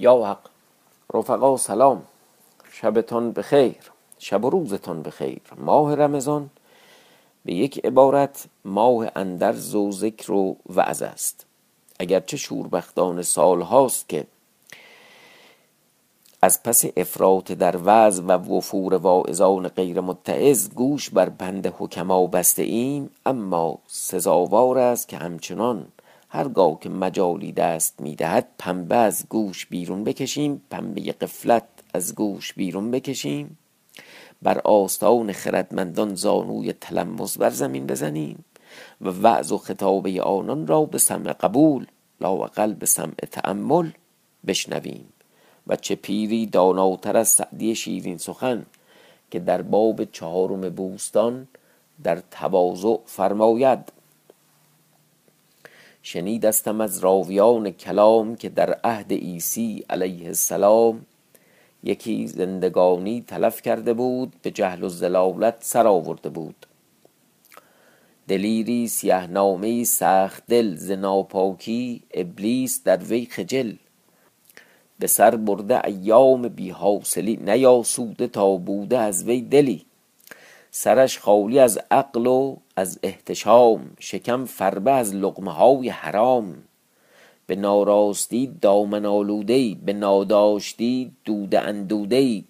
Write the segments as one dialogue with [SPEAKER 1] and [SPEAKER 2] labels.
[SPEAKER 1] یا حق رفقا سلام شبتان بخیر شب و روزتان بخیر. ماه رمضان به یک عبارت ماه اندرز و ذکر و وعظ است. اگرچه شوربختان سال هاست که از پس افراط در وعظ و وفور واعظان غیر متعظ گوش بر بند حکما بسته ایم اما سزاوار است که همچنان هرگاه که مجالی دست می‌دهد پنبه از گوش بیرون بکشیم. پنبه قفلت از گوش بیرون بکشیم. بر آستان خردمندان زانوی تلمز بر زمین بزنیم و وعظ و خطابه آنان را به سمع قبول لاوقل به سمع تأمل بشنویم. و چه پیری داناتر از سعدی شیرین سخن که در باب چهارم بوستان در تواضع فرماید. شنیدستم از راویان کلام که در عهد عیسی علیه السلام یکی زندگانی تلف کرده بود به جهل و زلالت سر آورده بود. دلیری سیه نامه سخت دل ز ناپاکی ابلیس در وی خجل. به سر برده ایام بی حاصلی نیاسوده تا بوده از وی دلی. سرش خالی از عقل و از احتشام شکم فربه از لقمه های حرام. به ناراستی دامن آلوده به ناداشتی دوده اندوده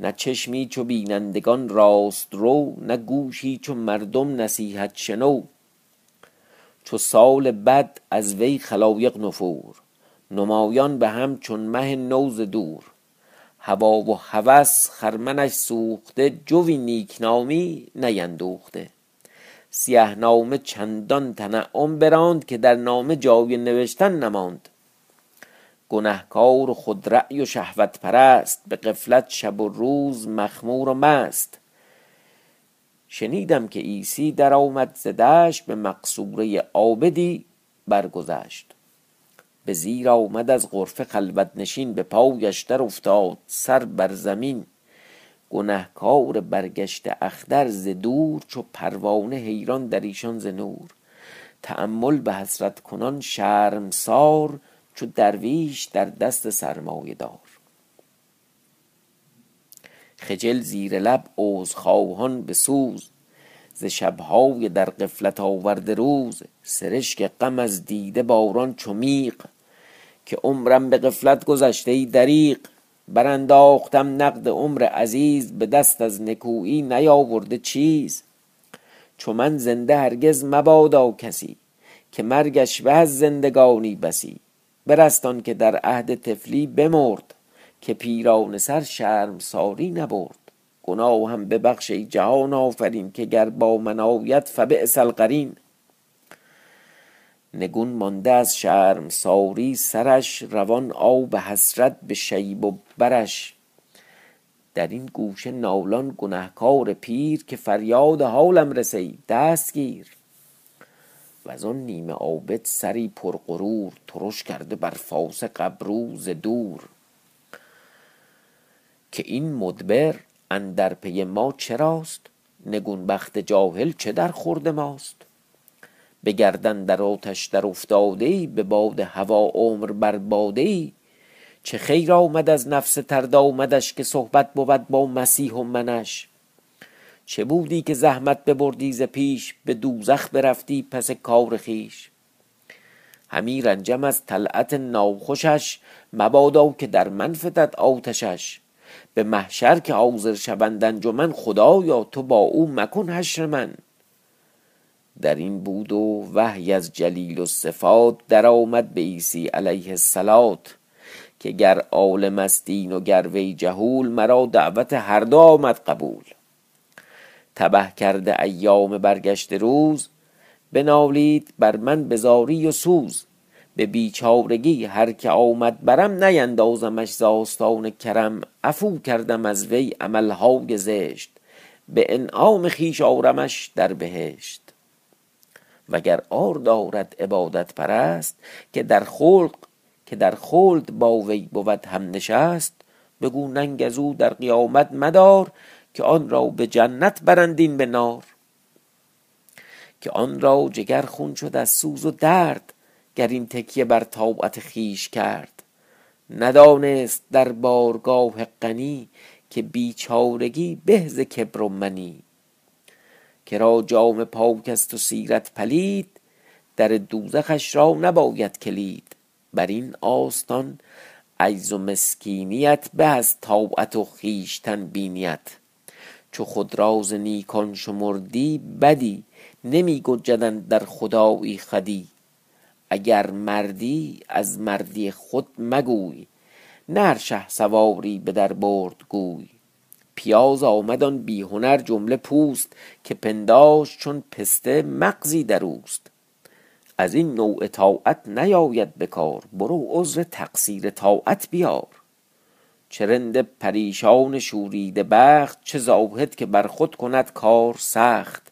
[SPEAKER 1] نه چشمی چو بینندگان راست رو نه گوشی چو مردم نصیحت شنو. چو سال بد از وی خلایق نفور نمایان به هم چون مه نو ز دور. هوا و هوس خرمنش سوخته جوی نیکنامی نیندوخته. سیه نامه چندان تنعم براند که در نامه جای نوشتن نماند. گنهکار و خودرأی و شهوت پرست به غفلت شب و روز مخمور و مست. شنیدم که عیسی در آمد ز دشت به مقصوره عابدی برگذشت. به زیر آمد از غرفه خلوت نشین به پایش در افتاد سر بر زمین. گنهکار برگشته اختر ز دور چو پروانه حیران در ایشان ز نور. تأمل به حسرت کنان شرمسار چو درویش در دست سرمایه دار. خجل زیر لب عذرخواهان به سوز ز شبهای در غفلت آورده روز سرشک غم از دیده باران چو میغ. که عمرم به غفلت گذشته ای دریغ برانداختم نقد عمر عزیز به دست از نکویی نیاورده چیز. چو من زنده هرگز مبادا کسی که مرگش به از زندگانی بسی. برست که در عهد طفلی بمرد که پیرانه سر شرمساری نبرد. گناهم ببخش ای جهان آفرین که گر با من آید فبئس القرین. نگون مانده از شرمساری سرش روان آب حسرت به شیب و برش. در این گوشه نالان گنهکار پیر که فریاد حالم رسی دست گیر. وزان نیمه عابد سری پر غرور ترش کرده بر فاسق ابرو ز دور. که این مدبر اندر پی ما چراست؟ نگون بخت جاهل چه در خورد ماست؟ به گردن در آتش در افتاده ای به باد هوا عمر برباده ای چه خیر آمد از نفس ترد آمدش که صحبت بود با مسیح و منش؟ چه بودی که زحمت ببردی ز پیش به دوزخ برفتی پس کار خویش؟ همی رنجم از طلعت ناخوشش مبادا که در من فتد آتشش. به محشر که حاضر شوند انجمن خدایا تو با او مکن حشر من. در این بود و وحی از جلیل و صفات در آمد به عیسی علیه السلام که گر عالم است و گر وی جهول مرا دعوت هر دو آمد قبول. تبه کرده ایام برگشته روز بنالید بر من بزاری و سوز. به بیچارگی هر که آمد برم نیندازمش ز آستان کرم. عفو کردم از وی عملهای زشت به انعام خویش آرمش در بهشت. وگر عار دارد عبادت پرست که در خلق که در خلد با وی بود هم نشست بگو ننگ از او در قیامت مدار که آن را به جنت برند این به نار. که آن را جگر خون شد از سوز و درد گر این تکیه بر طاعت خویش کرد. ندانست در بارگاه غنی که بیچارگی به کبر و منی. کرا جام پاک است و سیرت پلید در دوزخش را نباید کلید. بر این آستان عجز و مسکینیت به از طاعت و خویشتن بینیت. چو خود راز نیکان شمردی بدی نمی گنجدند در خدایی خودی اگر مردی از مردی خود مگوی. نه هر شهسواری به در برد گوی. پیاز آمد آن بی هنر جمله پوست که پنداشت چون پسته مغزی در اوست. از این نوع طاعت نیاید به کار برو عذر تقصیر طاعت بیار. چه رند پریشان شوریده بخت چه زاهد که بر خود کند کار سخت.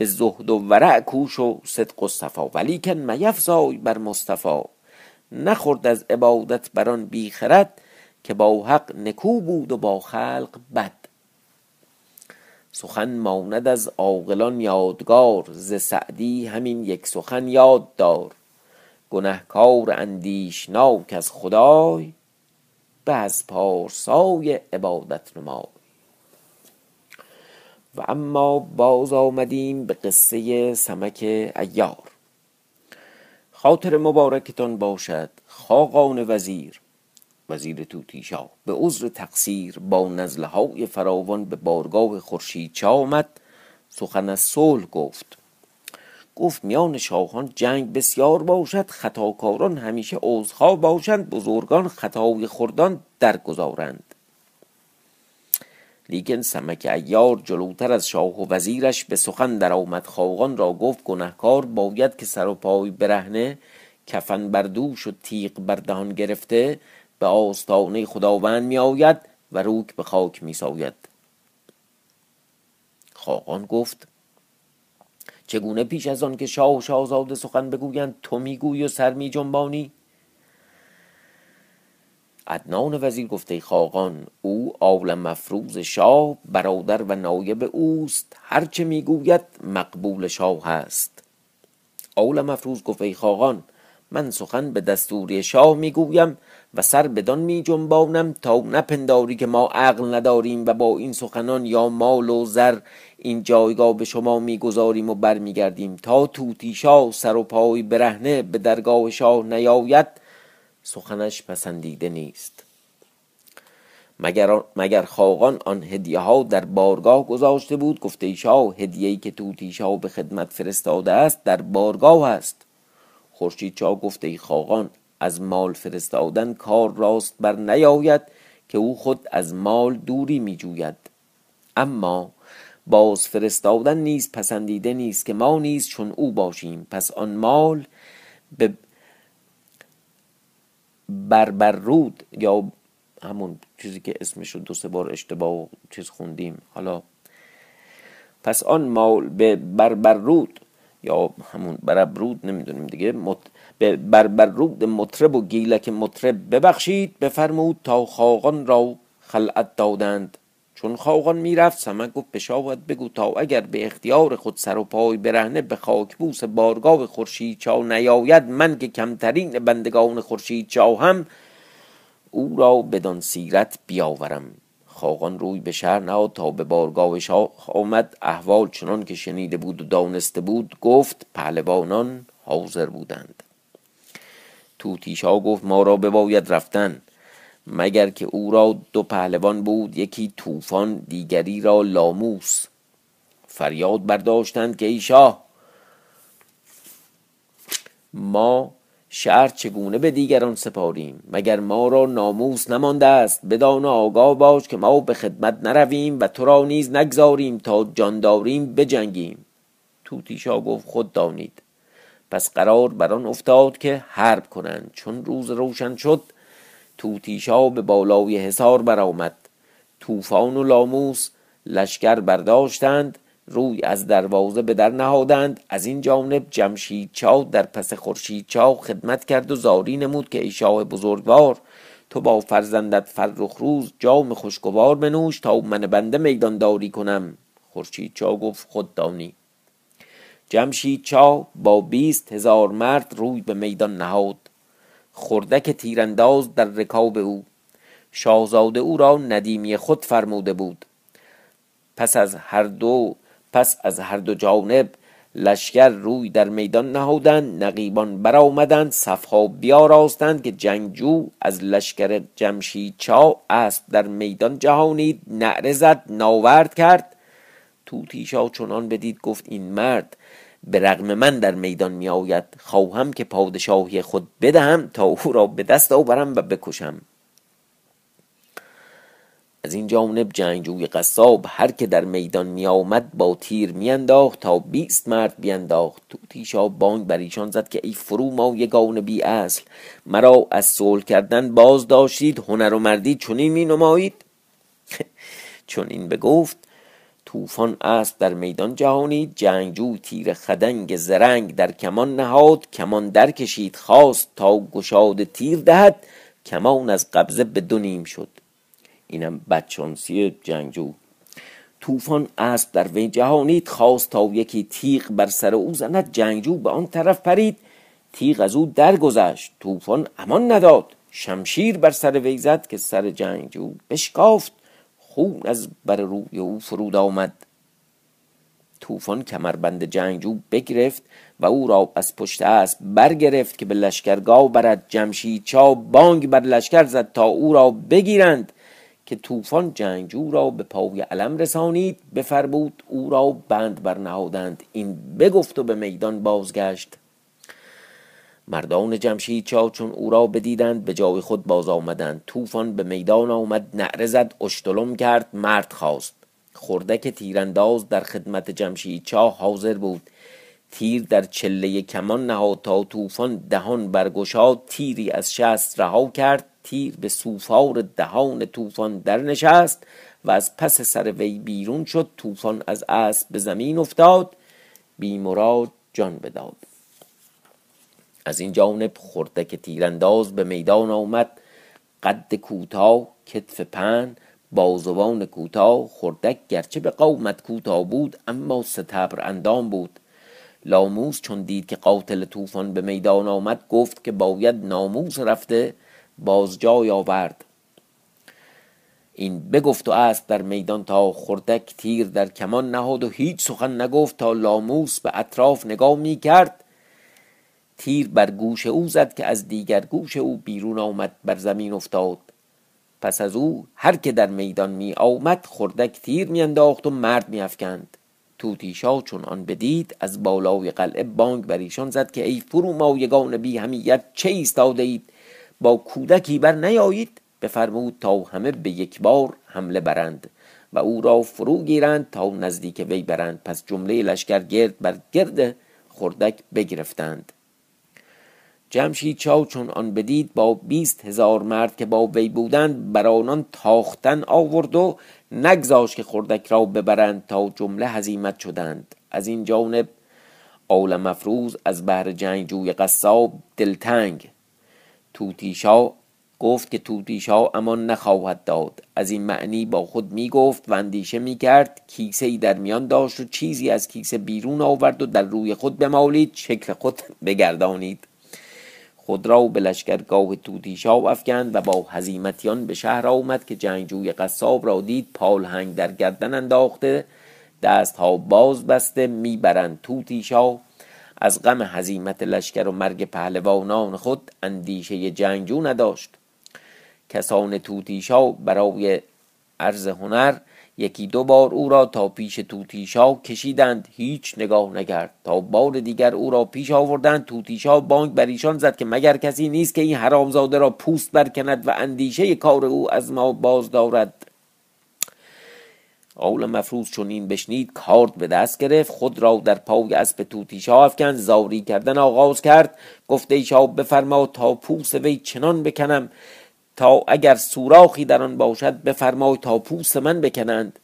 [SPEAKER 1] به زهد و ورع کوش و صدق و صفا. ولیکن میفزای بر مصطفی. نخورد از عبادت بر آن بی خرد که با حق نکو بود و با خلق بد. سخن ماند از عاقلان یادگار ز سعدی همین یک سخن یاد دار. گنهکار اندیشناک از خدای به از پارسای عبادت نمای. و اما باز آمدیم به قصه سمک عیار خاطر مبارکتان باشد خاقان وزیر. وزیر توتیشا به عذر تقصیر با نزله های فراوان به بارگاه خورشید چا آمد؟ سخن از صلح گفت. گفت میان شاهان جنگ بسیار باشد خطاکاران همیشه عذرخواه باشند بزرگان خطای خردان درگذارند. لیکن سمک ایار جلوتر از شاه و وزیرش به سخن در آمد. خاقان را گفت گنهکار باید که سر و پای برهنه کفن بر دوش و تیغ بر دهان گرفته به آستانه خداوند می آید و روک به خاک می ساید خاقان گفت چگونه پیش از آن که شاه و شاهزاده سخن بگویند تو می‌گویی و سر می جنبانی عدنان وزیر گفته خاقان او عالم مفروض شاه برادر و نایب اوست. هرچه می‌گوید مقبول شاه هست عالم مفروض گفت ای خاقان من سخن به دستوری شاه می‌گویم و سر بدان می جنبانم تا نپنداری که ما عقل نداریم و با این سخنان یا مال و زر این جایگاه به شما می‌گذاریم و برمیگردیم. تا توتی شاه سر و پای برهنه به درگاه شاه نیاید سخنش پسندیده نیست. مگر, مگر خاقان آن هدیه ها در بارگاه گذاشته بود؟ گفته شاه هدیه ای که توتی شاه به خدمت فرستاده است در بارگاه است. خورشید چا گفته ای خاقان از مال فرستادن کار راست بر نیاید که او خود از مال دوری می جوید اما باز فرستادن نیز پسندیده نیست که ما نیز چون او باشیم. پس آن مال به بربرود یا همون چیزی که اسمش رو دو سه بار اشتباه چیز خوندیم. حالا پس آن مال به بربرود یا همون بربرود نمی‌دونیم دیگه مت به بربرود مطرب و گیلک مطرب ببخشید بفرمود تا خاقان را خلعت دادند. چون خاقان می‌رفت سمک گفت بشاود بگو تا اگر به اختیار خود سر و پای برهنه به خاکبوس بارگاه خورشید چا نیاید من که کمترین بندگان خورشید چا هم او را بدان سیرت بیاورم. خاقان روی به شهر نهاد تا به بارگاه شاه آمد. احوال چنان که شنیده بود و دانسته بود گفت پهلوانان حاضر بودند. توتیشا گفت ما را بباید رفتن. مگر که او را دو پهلوان بود یکی طوفان دیگری را لاموس. فریاد برداشتند که ای شاه ما شهر چگونه به دیگران سپاریم؟ مگر ما را ناموس نمانده است؟ بدان آگاه باش که ما به خدمت نرویم و تو را نیز نگذاریم تا جانداریم بجنگیم. توتیشا گفت خود دانید. پس قرار بر آن افتاد که حرب کنند. چون روز روشن شد توتیشا به بالای حصار برآمد. طوفان و لاموس لشکر برداشتند روی از دروازه به در نهادند. از این جانب جمشید چا در پس خورشید چا خدمت کرد و زاری نمود که ای شاه بزرگوار تو با فرزندت فرخ روز جام خوشگوار بنوش تا من بنده میدان داری کنم. خورشید چا گفت خود دانی. جمشید چا با بیست هزار مرد روی به میدان نهاد. خردک تیرانداز در رکاب او. شاهزاده او را ندیمی خود فرموده بود. پس از هر دو پس از هر دو جانب لشکر روی در میدان نهادند نقیبان برآمدند صفها بیاراستند که جنگجو از لشکر جمشید چا اسب در میدان جهانید نعره زد ناورد کرد. توتیشا چنان بدید گفت این مرد به رغم من در میدان می آید خواهم که پادشاهی خود بدهم تا او را به دست آورم و بکشم. از این جانب جنگجوی قصاب هر که در میدان می آمد با تیر می انداخت تا بیست مرد بیانداخت توتیشا بانگ بر ایشان زد که ای فرو ما یگان بی اصل مرا از صلح کردن باز داشتید هنر و مردی چنین می نمایید؟ چون این بگفت طوفان اسب در میدان جهانی جنگجو تیر خدنگ زرنگ در کمان نهاد کمان در کشید خواست تا گشاد تیر دهد کمان از قبضه به دو نیم شد. اینم بدشانسی جنگجو. طوفان اسب در وی جهانید خواست تا یکی تیغ بر سر او زند جنگجو به آن طرف پرید تیغ از او درگذشت طوفان امان نداد شمشیر بر سر وی زد که سر جنگجو بشکافت. خون از بر روی او فرود آمد. طوفان کمربند جنگجو بگرفت و او را از پشت اسب برگرفت که به لشکرگاه برد. جمشید چا بانگ بر لشکر زد تا او را بگیرند که طوفان جنگجو را به پای علم رسانید بفرمود او را بند برنهادند. این بگفت و به میدان بازگشت. مردان جمشید چا چون او را بدیدند به جای خود باز آمدند. طوفان به میدان آمد نعره زد اشتلم کرد مرد خواست. خردک تیرانداز در خدمت جمشید چا حاضر بود. تیر در چله کمان نهاد تا طوفان دهان برگشاد. تیری از شست رها کرد تیر به سوفار دهان طوفان در نشست و از پس سر وی بیرون شد. طوفان از اسب به زمین افتاد بیمراد جان بداد. از این جانب خردک تیرانداز به میدان آمد قد کوتاه کتف پن بازوان کوتاه خردک گرچه به قومت کوتاه بود اما ستبر اندام بود. لاموس چون دید که قاتل طوفان به میدان آمد گفت که باید ناموس رفته باز جای آورد. این بگفت و اسب در میدان تا خردک تیر در کمان نهاد و هیچ سخن نگفت تا لاموس به اطراف نگاه می کرد تیر بر گوش او زد که از دیگر گوش او بیرون آمد بر زمین افتاد. پس از او هر که در میدان می آمد خردک تیر می انداخت و مرد می افکند توتیشا چون آن بدید از بالای قلعه بانگ بر ایشان زد که ای فرومایگان بی همیت چه ایستاده اید با کودکی بر نیایید بفرمود تا همه به یک بار حمله برند و او را فرو گیرند تا نزدیک وی برند. پس جمله لشکر گرد بر گرد خردک بگرفتند. جمشید چاو چون آن بدید با بیست هزار مرد که با وی بودند بر آنان تاختن آورد و نگذاشت که خردک را ببرند تا جمله هزیمت شدند. از این جانب آل مفروز از بهر جنگجوی قصاب دلتنگ. توتیشا گفت که توتیشا امان نخواهد داد. از این معنی با خود می گفت و اندیشه می کرد کیسه ای در میان داشت و چیزی از کیسه بیرون آورد و در روی خود بمالید شکل خود بگردانید. خود را به لشکرگاه توتیشا افکند و با هزیمتیان به شهر آمد که جنگجوی قصاب را دید پالهنگ در گردن انداخته دستها باز بسته می‌برند توتیشا از غم هزیمت لشکر و مرگ پهلوانان خود اندیشه جنگجو نداشت. کسان توتیشا برای عرض هنر یکی دو بار او را تا پیش توتیشا کشیدند. هیچ نگاه نکرد. تا بار دیگر او را پیش آوردند. توتیشا بانک بر ایشان زد که مگر کسی نیست که این حرامزاده را پوست برکند و اندیشه کار او از ما باز دارد. آول مفروض چون این بشنید کارد به دست گرفت خود را در پای اسب توتیشا افکند زاری کردن آغاز کرد. گفته ایشا بفرما تا پوست وی چنان بکنم. تا اگر سوراخی در آن باشد بفرمای تا پوست من بکنند.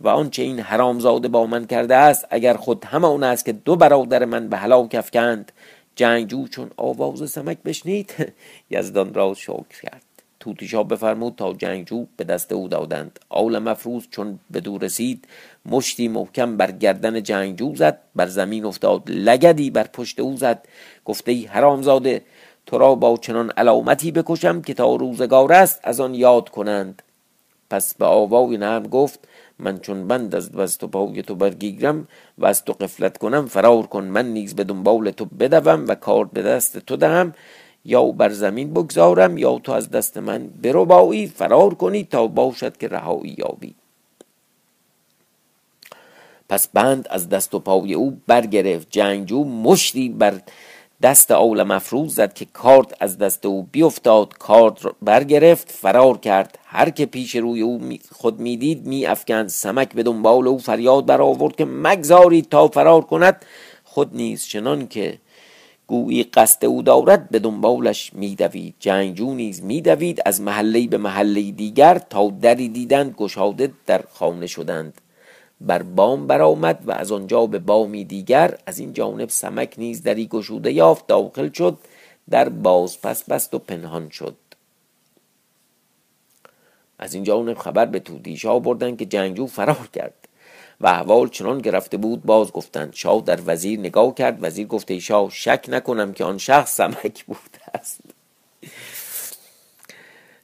[SPEAKER 1] و آنچه این حرامزاده با من کرده است اگر خود همان است که دو برادر من به هلاک افکند. جنگجو چون آواز سمک بشنید یزدان را شکر کرد. توتیشا بفرمود تا جنگجو به دست او دادند. آول مفروض چون به دور رسید مشتی محکم بر گردن جنگجو زد بر زمین افتاد لگدی بر پشت او زد. گفته ای حرامزاده تو را با چنان علامتی بکشم که تا روزگار است از آن یاد کنند. پس به آوای نرم گفت من چون بند از دست و پای تو برگیرم و از تو قفلت کنم فرار کن. من نیز به دنبال تو بدوم و کار به دست تو دهم. یا بر زمین بگذارم یا تو از دست من بربایی. فرار کنی تا باشد که رهایی یابی. پس بند از دست و پای او برگرفت. جنگجو مشتی بر دست آول مفروض زد که کارد از دست او بیفتاد. کارد برگرفت فرار کرد. هر که پیش روی او خود می‌دید می افکند سمک به دنبال او فریاد برآورد که مگذارید تا فرار کند. خود نیز چنان که گویی قصد او دارد به دنبالش میدوید. جنگجو نیز میدوید. از محله به محله دیگر تا دری دیدند گشاده در خانه شدند. بر بام برآمد و از آنجا به بامی دیگر از این جانب سمک نیز دری گشوده یافت داخل شد در باز پس بست و پنهان شد. از این جانب خبر به تودیشا بردن که جنگجو فرار کرد و احوال چنان گرفته بود باز گفتند شاه در وزیر نگاه کرد وزیر گفته شاه شک نکنم که آن شخص سمک بوده است.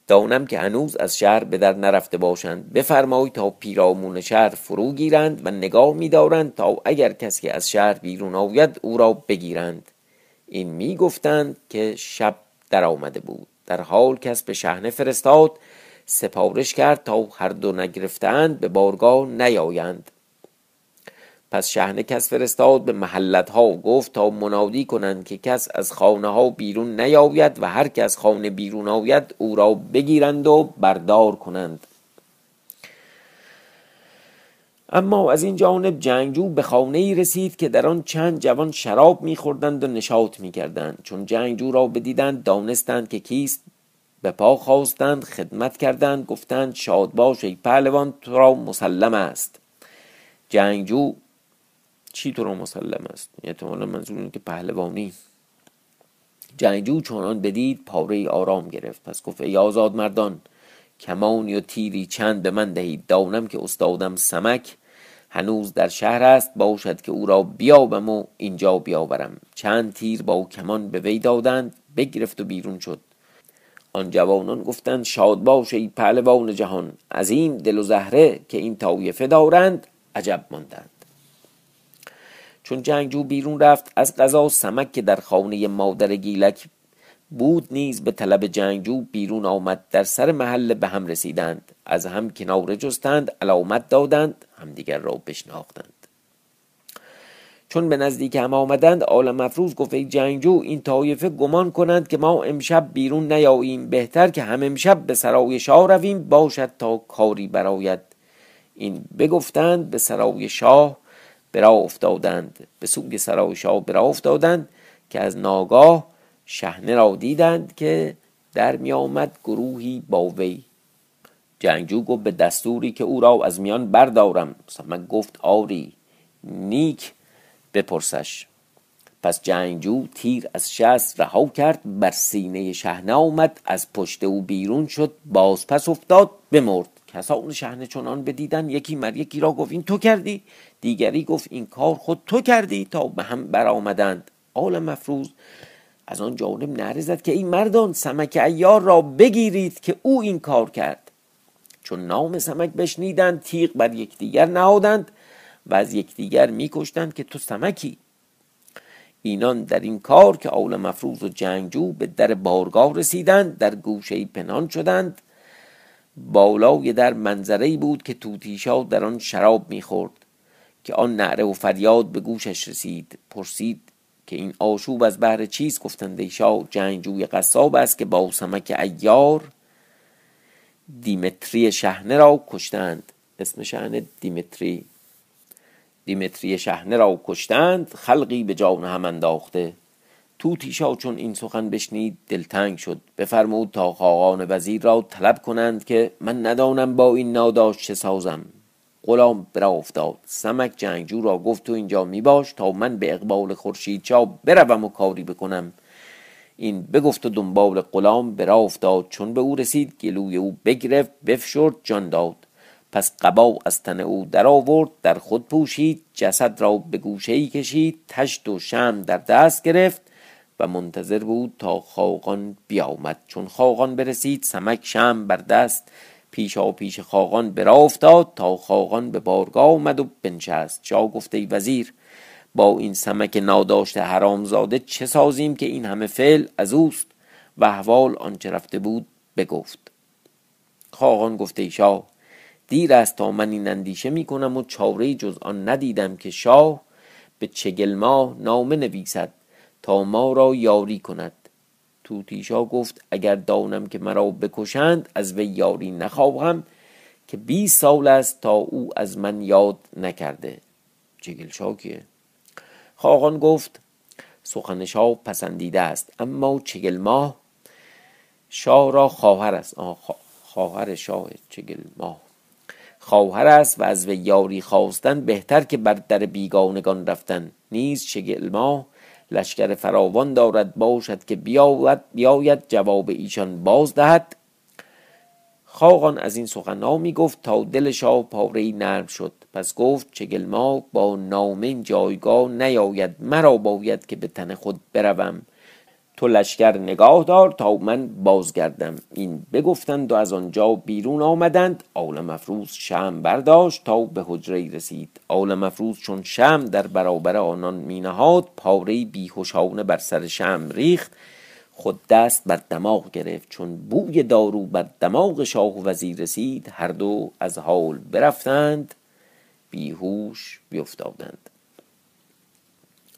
[SPEAKER 1] دانم که هنوز از شهر به در نرفته باشند. بفرمای تا پیرامون شهر فرو گیرند و نگاه میدارند تا اگر کسی از شهر بیرون آید او را بگیرند. این می گفتند که شب در آمده بود. در حال کس به شهنه فرستاد سپارش کرد تا هر دو نگرفتند به بارگاه نیایند. پس شهنه کس فرستاد به محلت ها گفت تا منادی کنند که کس از خانه ها بیرون نیاید و هر کس خانه بیرون آید او را بگیرند و بردار کنند. اما از این جانب جنگجو به خانه ای رسید که در آن چند جوان شراب میخوردند و نشاط می‌کردند. چون جنگجو را بدیدند دانستند که کیست به پا خواستند خدمت کردند گفتند شاد باش ای پهلوان تو را مسلم است. جنگجو چی تو را مسلم است؟ احتمالا منظور اینه که پهلوانی. جنگجو چونان بدید پاره آرام گرفت. پس گفت ای آزاد مردان کمان یا تیری چند به من دهید؟ دانم که استادم سمک هنوز در شهر است. باشد که او را بیابم و اینجا بیاورم. چند تیر با کمان به وی دادند بگرفت و بیرون شد. آن جوانان گفتند شاد باش ای پهلوان جهان از این دل و زهره که این طایفه دارند عجب ماندند. چون جنگجو بیرون رفت از قضا سمک که در خانه مادر گیلک بود نیز به طلب جنگجو بیرون آمد در سر محل به هم رسیدند. از هم کنار جستند علامت دادند همدیگر را بشناختند. چون به نزدیک هم آمدند آل مفروض گفت ای جنگجو این طایفه گمان کنند که ما امشب بیرون نیاییم. بهتر که هم امشب به سرای شاه رویم باشد تا کاری براید این بگفتند به سرای شاه برا افتادند. به سوی سرای شاه برا افتادند که از ناگاه شهنه را دیدند که در می آمد گروهی با وی. جنگجو گفت به دستوری که او را از میان بردارم. سمک گفت آری نیک بپرسش. پس جنگجو تیر از شست رها کرد بر سینه شهنه آمد از پشت او بیرون شد باز پس افتاد بمرد. کسان شهنه چنان بدیدن یکی مر یکی را گفت این تو کردی؟ دیگری گفت این کار خود تو کردی تا به هم برآمدند. آل مفروض از آن جانب نره که این مردان سمک ایار را بگیرید که او این کار کرد. چون نام سمک بشنیدند تیغ بر یکدیگر نهادند و از یکدیگر میکشتند که تو سمکی. اینان در این کار که آل مفروض و جنگجو به در بارگاه رسیدند در گوشه پنهان شدند. بالای در منظره بود که توتیشا در آن شراب می‌خورد. که آن نعره و فریاد به گوشش رسید پرسید که این آشوب از بهر چیز گفتند ایشا جنگجوی قصاب است که با سمک ایار دیمتری شهنه را کشتند. اسم شهنه دیمتری دیمتری شهنه را کشتند خلقی به جان هم انداخته. توتیشا چون این سخن بشنید دلتنگ شد. بفرمود تا خاقان وزیر را طلب کنند که من ندانم با این ناداش چه سازم. غلام برا افتاد. سمک جنگجو را گفت تو اینجا می باش تا من به اقبال خورشید چا بروم و کاری بکنم. این بگفت و دنبال غلام برا افتاد. چون به او رسید گلوی او بگرفت بفشرد جان داد. پس قبا از تن او در آورد در خود پوشید جسد را به گوشه ای کشید تشت و شم در دست گرفت و منتظر بود تا خاقان بیامد. چون خاقان برسید سمک شم بر دست پیشا پیش خاقان برا افتاد تا خاقان به بارگاه آمد و بنشست. شاه گفته ای وزیر با این سمک ناداشته حرامزاده چه سازیم که این همه فعل از اوست؟ و احوال آنچه رفته بود بگفت. خاقان گفته ای شاه دیر است تا من این اندیشه می کنم و چاره جز آن ندیدم که شاه به چگل ماه نامه نویسد تا ما را یاری کند. توتیشا گفت اگر دانم که مرا بکشند از وی یاری نخواهم که 20 سال است تا او از من یاد نکرده. چگل کیه؟ خاقان گفت سخن شاه پسندیده است اما چگل ماه؟ شاه را خواهر است. خواهر شاه چگل ماه. خواهر است و از وی یاری خواستن بهتر که بر در بیگانگان رفتن. نیز چگل ماه؟ لشکر فراوان دارد باشد که بیاید, بیاید جواب ایشان باز دهد. خاقان از این سخنها می گفت تا دل شاه پاره نرم شد. پس گفت چگل ما با نام جایگاه نیاید. مرا باید که به تن خود بروم. تو لشکر نگاه دار تا من بازگردم. این بگفتند و از آنجا بیرون آمدند. عالم افروز شم برداشت تا به حجره رسید. عالم افروز چون شم در برابر آنان مینهاد پاره بیهوشانه بر سر شم ریخت. خود دست بر دماغ گرفت. چون بوی دارو بر دماغ شاه و وزیر رسید هر دو از حال برفتند بیهوش بیفتادند.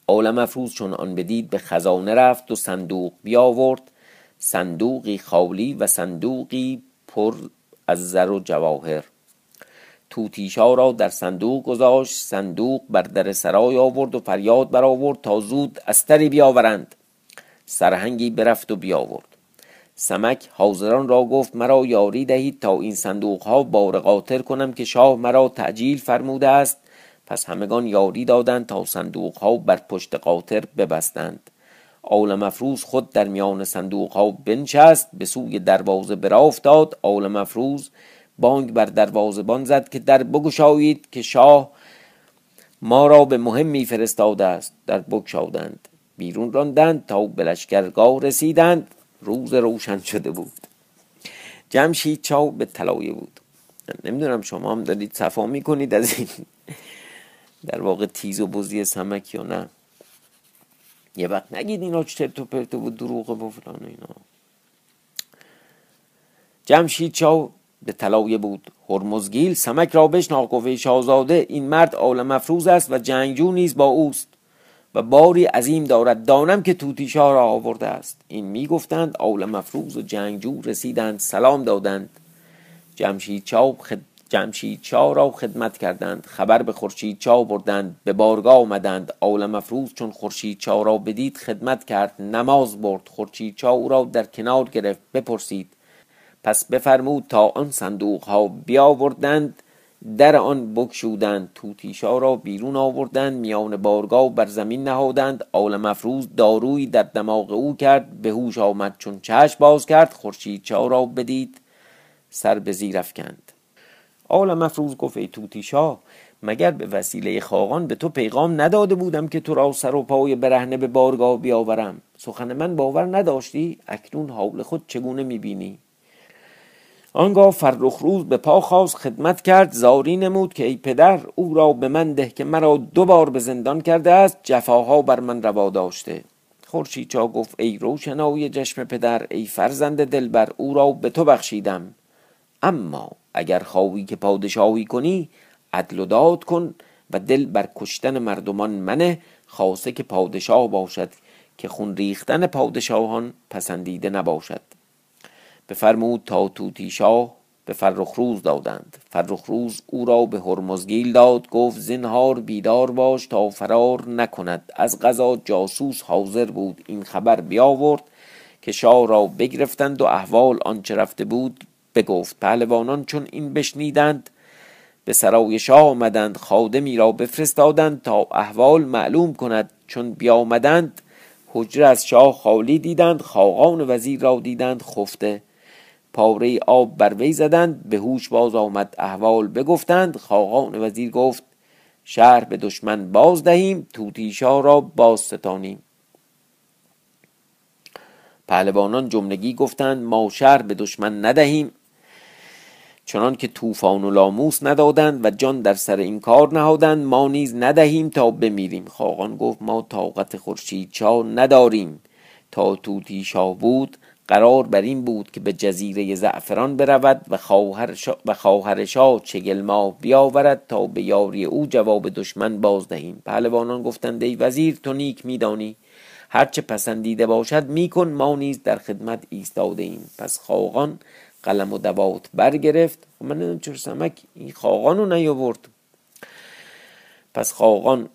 [SPEAKER 1] عالم افروز چون آن بدید به خزانه رفت و صندوق بیاورد. صندوقی خالی و صندوقی پر از زر و جواهر. توتیشا را در صندوق گذاشت صندوق بر در سرای آورد و فریاد برآورد تا زود استری بیاورند. سرهنگی برفت و بیاورد. سمک حاضران را گفت مرا یاری دهید تا این صندوق ها بار قاطر کنم که شاه مرا تعجیل فرموده است. پس همگان یاری دادند تا صندوق ها بر پشت قاطر ببستند. عالم افروز خود در میان صندوق ها بنشست به سوی دروازه برا افتاد عالم بانگ بر دروازه بان زد که در بگشایید که شاه ما را به مهمی فرستاده است. در بگشادند. بیرون راندند تا به رسیدند. روز روشن شده بود. جمشید چاو به طلایه بود. نمی‌دونم شما هم دارید صفا می‌کنید از این در واقع تیز و بزی سمک یا نه. یه وقت نگید اینا چه و پرت بود دروغه و فلان اینا. جمشید چاو به طلایه بود. هرمزگیل سمک را بشناخت گفت شاهزاده این مرد عالم افروز است و جنگجو نیز با اوست و باری عظیم دارد. دانم که توتیشا را آورده است. این می‌گفتند عالم افروز و جنگجو رسیدند سلام دادند. جمشید چاو خد... جمشید چا را خدمت کردند خبر به خورشید چا بردند به بارگاه آمدند. عالم افروز چون خورشید چا را بدید خدمت کرد نماز برد. خورشید چا او را در کنار گرفت بپرسید. پس بفرمود تا آن صندوق ها بیاوردند در آن بکشودند توتیشا را بیرون آوردند میان بارگاه بر زمین نهادند. عالم افروز دارویی در دماغ او کرد به هوش آمد چون چشم باز کرد. خورشید چا را بدید سر به زیر افکند. عالم افروز گفت ای توتیشا مگر به وسیله خاقان به تو پیغام نداده بودم که تو را سر و پای برهنه به بارگاه بیاورم؟ سخن من باور نداشتی؟ اکنون حال خود چگونه می‌بینی؟ آنگاه فرخ روز به پا خواست خدمت کرد زاری نمود که ای پدر او را به من ده که مرا دو بار به زندان کرده است جفاها بر من روا داشته. خورشید گفت ای روشنای جشم پدر ای فرزند دلبر او را به تو بخشیدم. اما اگر خواهی که پادشاهی کنی عدل و داد کن و دل بر کشتن مردمان منه خاصه که پادشاه باشد که خون ریختن پادشاهان پسندیده نباشد. بفرمود تا توتی شاه به فرخروز دادند. فرخروز او را به هرمزگیل داد گفت زنهار بیدار باش تا فرار نکند. از غذا جاسوس حاضر بود این خبر بیاورد که شاه را بگرفتند و احوال آنچه رفته بود بگفت پهلوانان چون این بشنیدند به سرای شاه آمدند خادمی را بفرستادند تا احوال معلوم کند. چون بیامدند حجره از شاه خالی دیدند خاقان وزیر را دیدند خفته پاره آب بر وی زدند به هوش باز آمد احوال بگفتند. خاقان وزیر گفت شهر به دشمن باز دهیم توتیشا را باز ستانیم. پهلوانان جملگی گفتند ما شهر به دشمن ندهیم چنان که طوفان و لاموس ندادند و جان در سر این کار نهادند ما نیز ندهیم تا بمیریم. خاقان گفت ما طاقت خورشید چا نداریم. تا توتی شاه بود قرار بر این بود که به جزیره زعفران برود و خواهر و خواهر چگل ماه بیاورد تا به یاری او جواب دشمن باز دهیم پهلوانان گفتند ای وزیر تو نیک میدانی. هرچه پسندیده باشد میکن ما نیز در خدمت ایستاده ایم پس خاقان قلم و دوات برگرفت. خب من نمی‌دونم چرا سمک این خاقان رو نیاورد. پس خاقان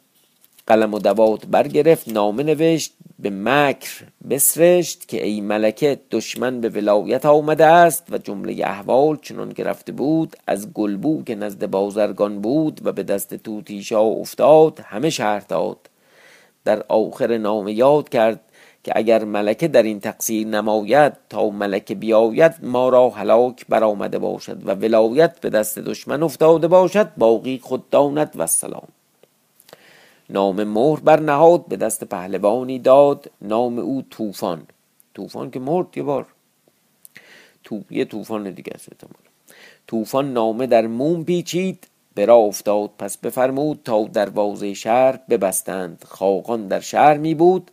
[SPEAKER 1] قلم و دوات برگرفت نامه نوشت به مکر بسرشت که ای ملکه دشمن به ولایت آمده است و جمله احوال چنان گرفته بود از گلبو که نزد بازرگان بود و به دست توتیشا افتاد همه شهر داد. در آخر نامه یاد کرد که اگر ملکه در این تقصیر نماید تا ملکه بیاید ما را هلاک برآمده باشد و ولایت به دست دشمن افتاده باشد باقی خود داند و سلام. نام مهر بر نهاد به دست پهلوانی داد نام او طوفان. طوفان که مرد یه بار. تو... یه طوفان دیگه است طوفان نامه در موم پیچید به افتاد پس بفرمود تا دروازه شهر ببستند. خاقان در شهر می بود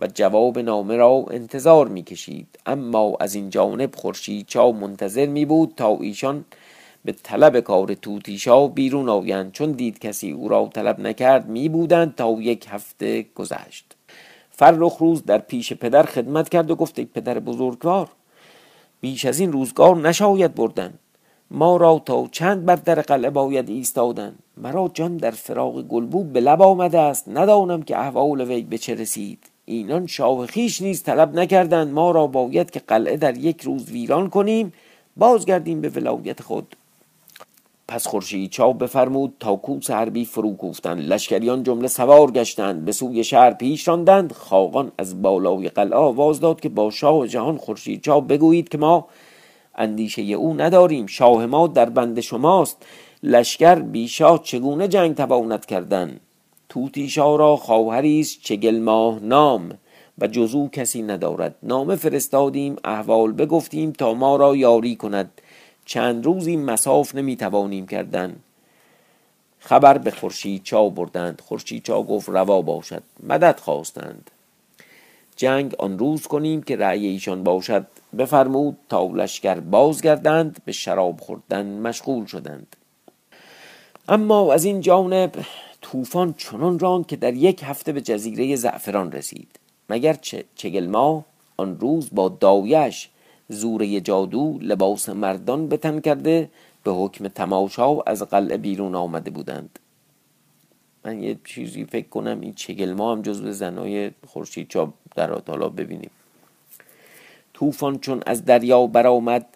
[SPEAKER 1] و جواب نامه را انتظار می کشید اما از این جانب خورشید چا منتظر می بود تا ایشان به طلب کار توتیشا بیرون آیند. چون دید کسی او را طلب نکرد می بودند تا یک هفته گذشت. فرخ روز در پیش پدر خدمت کرد و گفت ای پدر بزرگوار بیش از این روزگار نشاید بردن. ما را تا چند بر در قلعه باید ایستادن. مرا جان در فراغ گلبو به لب آمده است. ندانم که احوال وی به چه رسید. اینان شاه خیش نیز طلب نکردند ما را باید که قلعه در یک روز ویران کنیم بازگردیم به ولایت خود. پس خورشید چاو بفرمود تا کوس حربی فرو کوفتند لشکریان جمله سوار گشتند به سوی شهر پیش راندند. خاقان از بالای قلعه آواز داد که با شاه جهان خورشید چاو بگویید که ما اندیشه او نداریم. شاه ما در بند شماست. لشکر بیشا چگونه جنگ تواند کردن؟ توتی را خواهری است چگل ماه نام و جزو کسی ندارد. نامه فرستادیم احوال بگفتیم تا ما را یاری کند. چند روزی مساف نمی‌توانیم کردن. خبر به خورشید چا بردند. خورشید چا گفت روا باشد. مدد خواستند. جنگ آن روز کنیم که رأی ایشان باشد. بفرمود تا لشکر بازگردند به شراب خوردن مشغول شدند. اما از این جانب طوفان چنان راند که در یک هفته به جزیره زعفران رسید. مگر چگل ما آن روز با داویش زوره جادو لباس مردان بتن کرده به حکم تماشا از قلعه بیرون آمده بودند. من یه چیزی فکر کنم این چگل ما هم جزو زنای خورشید چاب در حالا ببینیم. طوفان چون از دریا برآمد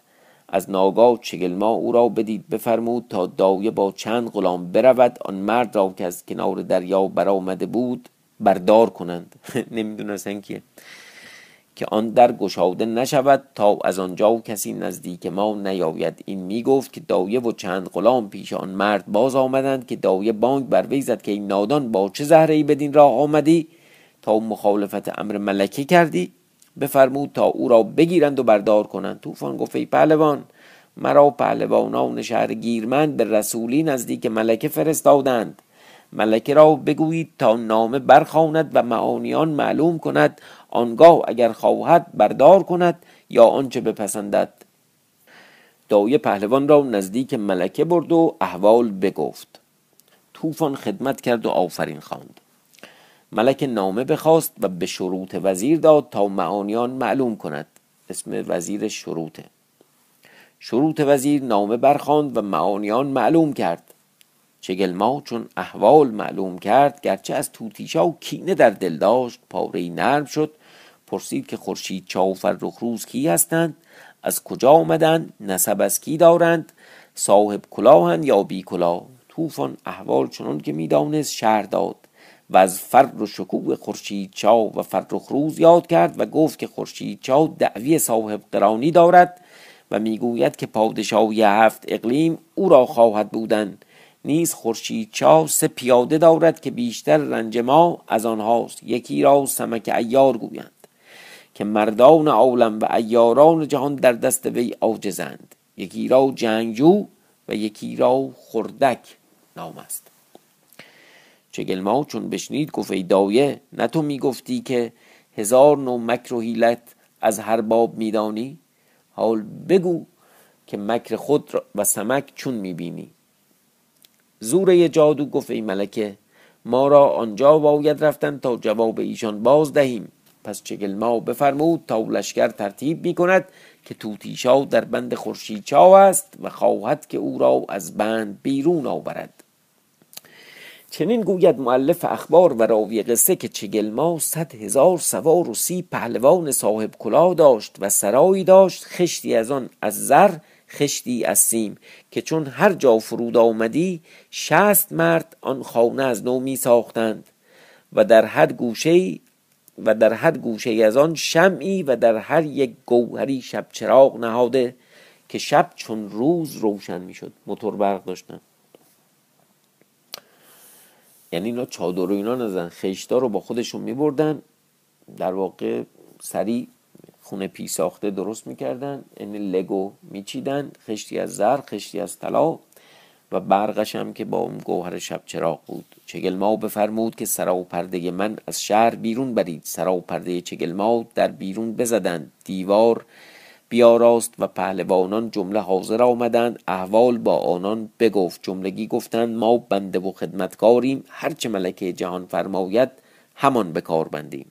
[SPEAKER 1] از ناگاه چگلما او را بدید بفرمود تا دایه با چند غلام برود آن مرد را که از کنار دریا برآمده بود بردار کنند. نمی‌دونستن که که آن در گشاده نشود تا از آنجا کسی نزدیک ما نیاید. این می‌گفت که دایه و چند غلام پیش آن مرد باز آمدند که دایه بانگ بر وی زد که این نادان با چه زهره ای بدین راه آمدی؟ تا مخالفت امر ملکه کردی؟ بفرمود تا او را بگیرند و بردار کنند. طوفان گفت ای پهلوان مرا پهلوانان شهر گیرمند به رسولی نزدیک ملکه فرستادند. ملکه را بگویید تا نامه برخواند و معانیان معلوم کند. آنگاه اگر خواهد بردار کند یا آنچه بپسندد. دایه پهلوان را نزدیک ملکه برد و احوال بگفت. طوفان خدمت کرد و آفرین خواند. ملک نامه بخواست و به شروط وزیر داد تا معانیان معلوم کند. اسم وزیر شروطه. شروط وزیر نامه برخواند و معانیان معلوم کرد. چگلما چون احوال معلوم کرد گرچه از توتیشا و کینه در دل داشت پاره نرم شد. پرسید که خورشید چا و فرخ روز کی هستند؟ از کجا آمدند؟ نسب از کی دارند؟ صاحب کلاهند یا بی کلاه؟ طوفان احوال چنان که می‌دانست شهر داد. و از فر و شکوه خورشید چا و فرخ روز یاد کرد و گفت که خورشید چا دعوی صاحب قرانی دارد و می‌گوید که پادشاهی هفت اقلیم او را خواهد بودن. نیز خورشید چا سه پیاده دارد که بیشتر رنج ما از آنهاست. یکی را سمک ایار گویند که مردان عالم و ایاران جهان در دست وی عاجزند. یکی را جنگجو و یکی را خردک نام است. چگلما چون بشنید گفت ای دایه نه تو می‌گفتی که هزار نوع مکر و حیلت از هر باب میدانی؟ حال بگو که مکر خود و سمک چون می‌بینی؟ زوره جادو گفت ای ملکه ما را آنجا باید رفتن تا جواب ایشان باز دهیم. پس چگلما بفرمود تا لشکر ترتیب می کند که توتیشا در بند خورشیدچا است و خواهد که او را از بند بیرون آورد. چنین گوید معلف اخبار و راوی قصه که چگلما صد هزار سوار و سی پهلوان صاحب کلاه داشت و سرایی داشت خشتی از آن از زر خشتی از سیم که چون هر جا فرود آمدی شست مرد آن خانه از نو می ساختند و در هر گوشه و در هر گوشه از آن شمعی و در هر یک گوهری شب چراغ نهاده که شب چون روز روشن می‌شد موتور برق داشتن. یعنی اینا چادر و اینا نزن خشتا رو با خودشون میبردن. در واقع سریع خونه پی ساخته درست می‌کردن. یعنی لگو میچیدن. خشتی از زر خشتی از طلا و برقش هم که با اون گوهر شب چراغ بود. چگلما بفرمود که سرا و پرده من از شهر بیرون برید. سرا و پرده چگلما در بیرون بزدند دیوار بیاراست و پهلوانان جمله حاضر آمدند احوال با آنان بگفت. جملگی گفتند ما بنده و خدمتکاریم هرچه ملکه جهان فرماید همان به کار بندیم.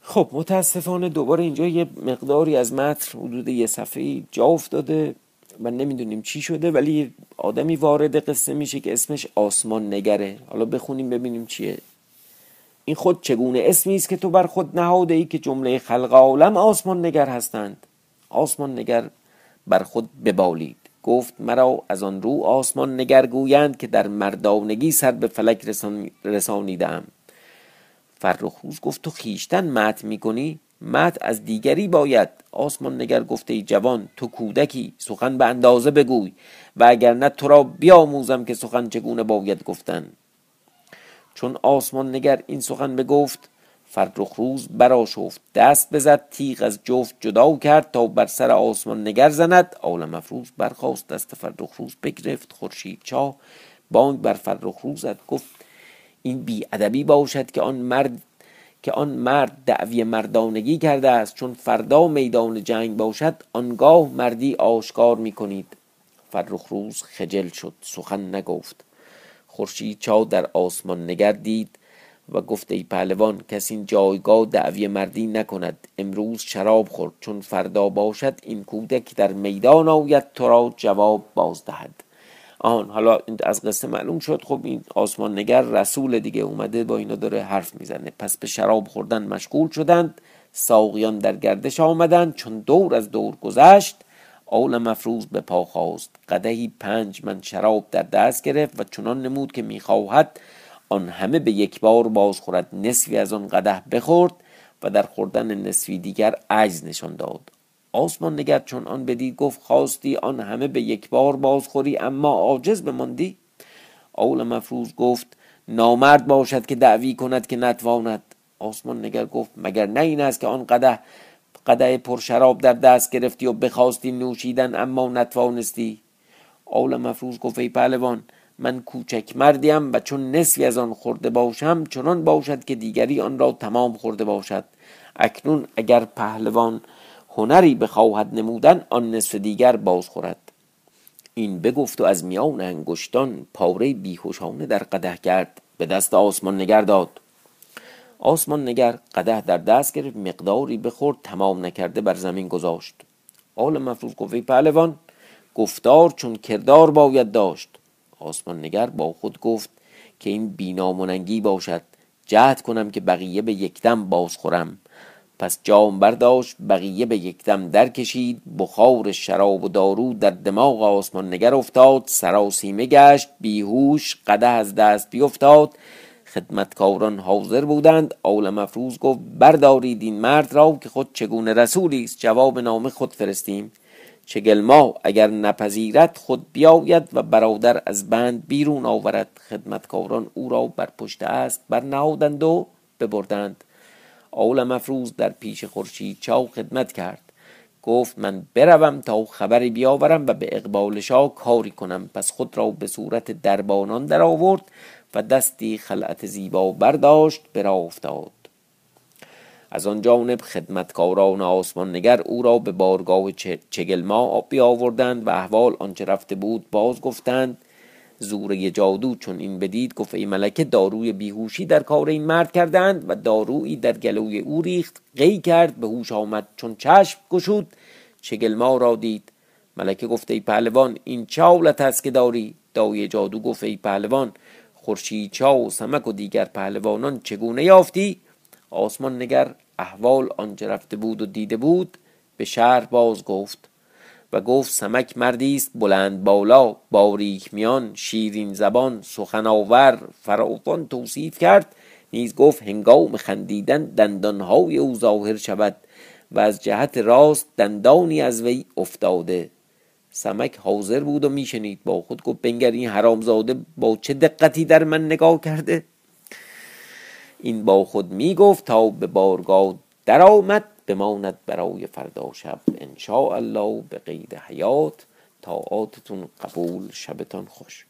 [SPEAKER 1] خب متاسفانه دوباره اینجا یه مقداری از متر حدود یه صفحه جا افتاده و نمی‌دونیم چی شده ولی آدمی وارد قصه میشه که اسمش آسمان نگره. حالا بخونیم ببینیم چیه. این خود چگونه اسمی است که تو بر خود نهاده ای که جمله خلق عالم آسمان نگر هستند؟ آسمان نگر بر خود ببالید. گفت مرا از آن رو آسمان نگر گویند که در مردانگی سر به فلک رسان رسانیدم فرخوز گفت تو خیشتن مت می‌کنی؟ مت از دیگری باید. آسمان نگر گفته جوان تو کودکی سخن به اندازه بگوی و اگر نه تو را بیاموزم که سخن چگونه باید گفتن. چون آسمان نگر این سخن بگفت فرخ روز براشفت دست بزد تیغ از جفت جدا کرد تا بر سر آسمان نگر زند. عالم افروز برخواست دست فرخ روز بگرفت. خورشید چا بانگ بر فرخ روز زد. گفت این بی ادبی باشد که آن مرد که آن مرد دعوی مردانگی کرده است. چون فردا میدان جنگ باشد آنگاه مردی آشکار می کنید فرخ روز خجل شد. سخن نگفت. خورشید چا در آسمان نگردید و گفت ای پهلوان کسی این جایگاه دعوی مردی نکند. امروز شراب خورد چون فردا باشد این کودک در میدان آید تو را جواب باز دهد آن حالا از قصه معلوم شد. خب این آسمان نگر رسول دیگه اومده با اینا داره حرف می‌زنه. پس به شراب خوردن مشغول شدند. ساقیان در گردش آمدند. چون دور از دور گذشت آول مفروض به پا خواست قدهی پنج من شراب در دست گرفت و چنان نمود که می‌خواهد آن همه به یک بار باز خورد نصفی از آن قده بخورد و در خوردن نصفی دیگر عجز نشان داد. آسمان نگر چون آن بدید گفت خواستی آن همه به یک بار بازخوری اما عاجز بماندی. اول مفروض گفت نامرد باشد که دعوی کند که نتواند. آسمان نگر گفت مگر نه این است که آن قده قده پر شراب در دست گرفتی و بخواستی نوشیدن اما نتوانستی؟ اول مفروض گفت ای پهلوان من کوچک مردیم و چون نصفی از آن خورده باشم چنان باشد که دیگری آن را تمام خورده باشد. اکنون اگر پهلوان هنری بخواهد نمودن آن نصف دیگر باز خورد این بگفت و از میان انگشتان پاره بیهوشانه در قده کرد. به دست آسمان نگر داد. آسمان نگر قده در دست گرفت مقداری بخورد تمام نکرده بر زمین گذاشت. آل مفروض گفت پهلوان گفتار چون کردار باید داشت. آسمان نگر با خود گفت که این بیناموننگی باشد. جهد کنم که بقیه به یکدم باز خورم پس جام برداشت بقیه به یکدم در کشید بخار شراب و دارو در دماغ آسمان نگر افتاد. سراسیمه گشت بیهوش قده از دست بیفتاد. خدمتکاران حاضر بودند. آول مفروض گفت بردارید این مرد را که خود چگونه رسولی است. جواب نامه خود فرستیم. چگل ما اگر نپذیرد خود بیاید و برادر از بند بیرون آورد. خدمتکاران او را بر پشت است برنهادند و ببردند. عالم افروز در پیش خورشید چاو خدمت کرد. گفت من بروم تا خبری بیاورم و به اقبال شاه کاری کنم. پس خود را به صورت دربانان در آورد و دستی خلعت زیبا برداشت برا افتاد از آن جانب خدمتکاران آسمان نگر او را به بارگاه چگلما بیاوردند و احوال آنچه رفته بود باز گفتند زوره جادو چون این بدید گفت ای ملکه داروی بیهوشی در کار این مرد کردند و دارویی در گلوی او ریخت قی کرد به هوش آمد چون چشم گشود چگلما را دید. ملکه گفت ای پهلوان این چه حالت است که داری؟ دایه جادو گفت ای پهلوان خورشید چا و سمک و دیگر پهلوانان چگونه یافتی؟ آسمان نگر احوال آنچه رفته بود و دیده بود به شهر باز گفت و گفت سمک مردی است بلند بالا باریک میان شیرین زبان سخن آور فراوان توصیف کرد نیز گفت هنگام خندیدن دندانهای او ظاهر شود و از جهت راست دندانی از وی افتاده. سمک حاضر بود و میشنید با خود گفت بنگر این حرامزاده با چه دقتی در من نگاه کرده؟ این با خود می‌گفت تا به بارگاه درآمد بماند برای فردا شب ان الله به قید حیات. طاعاتتون قبول شبتان خوش.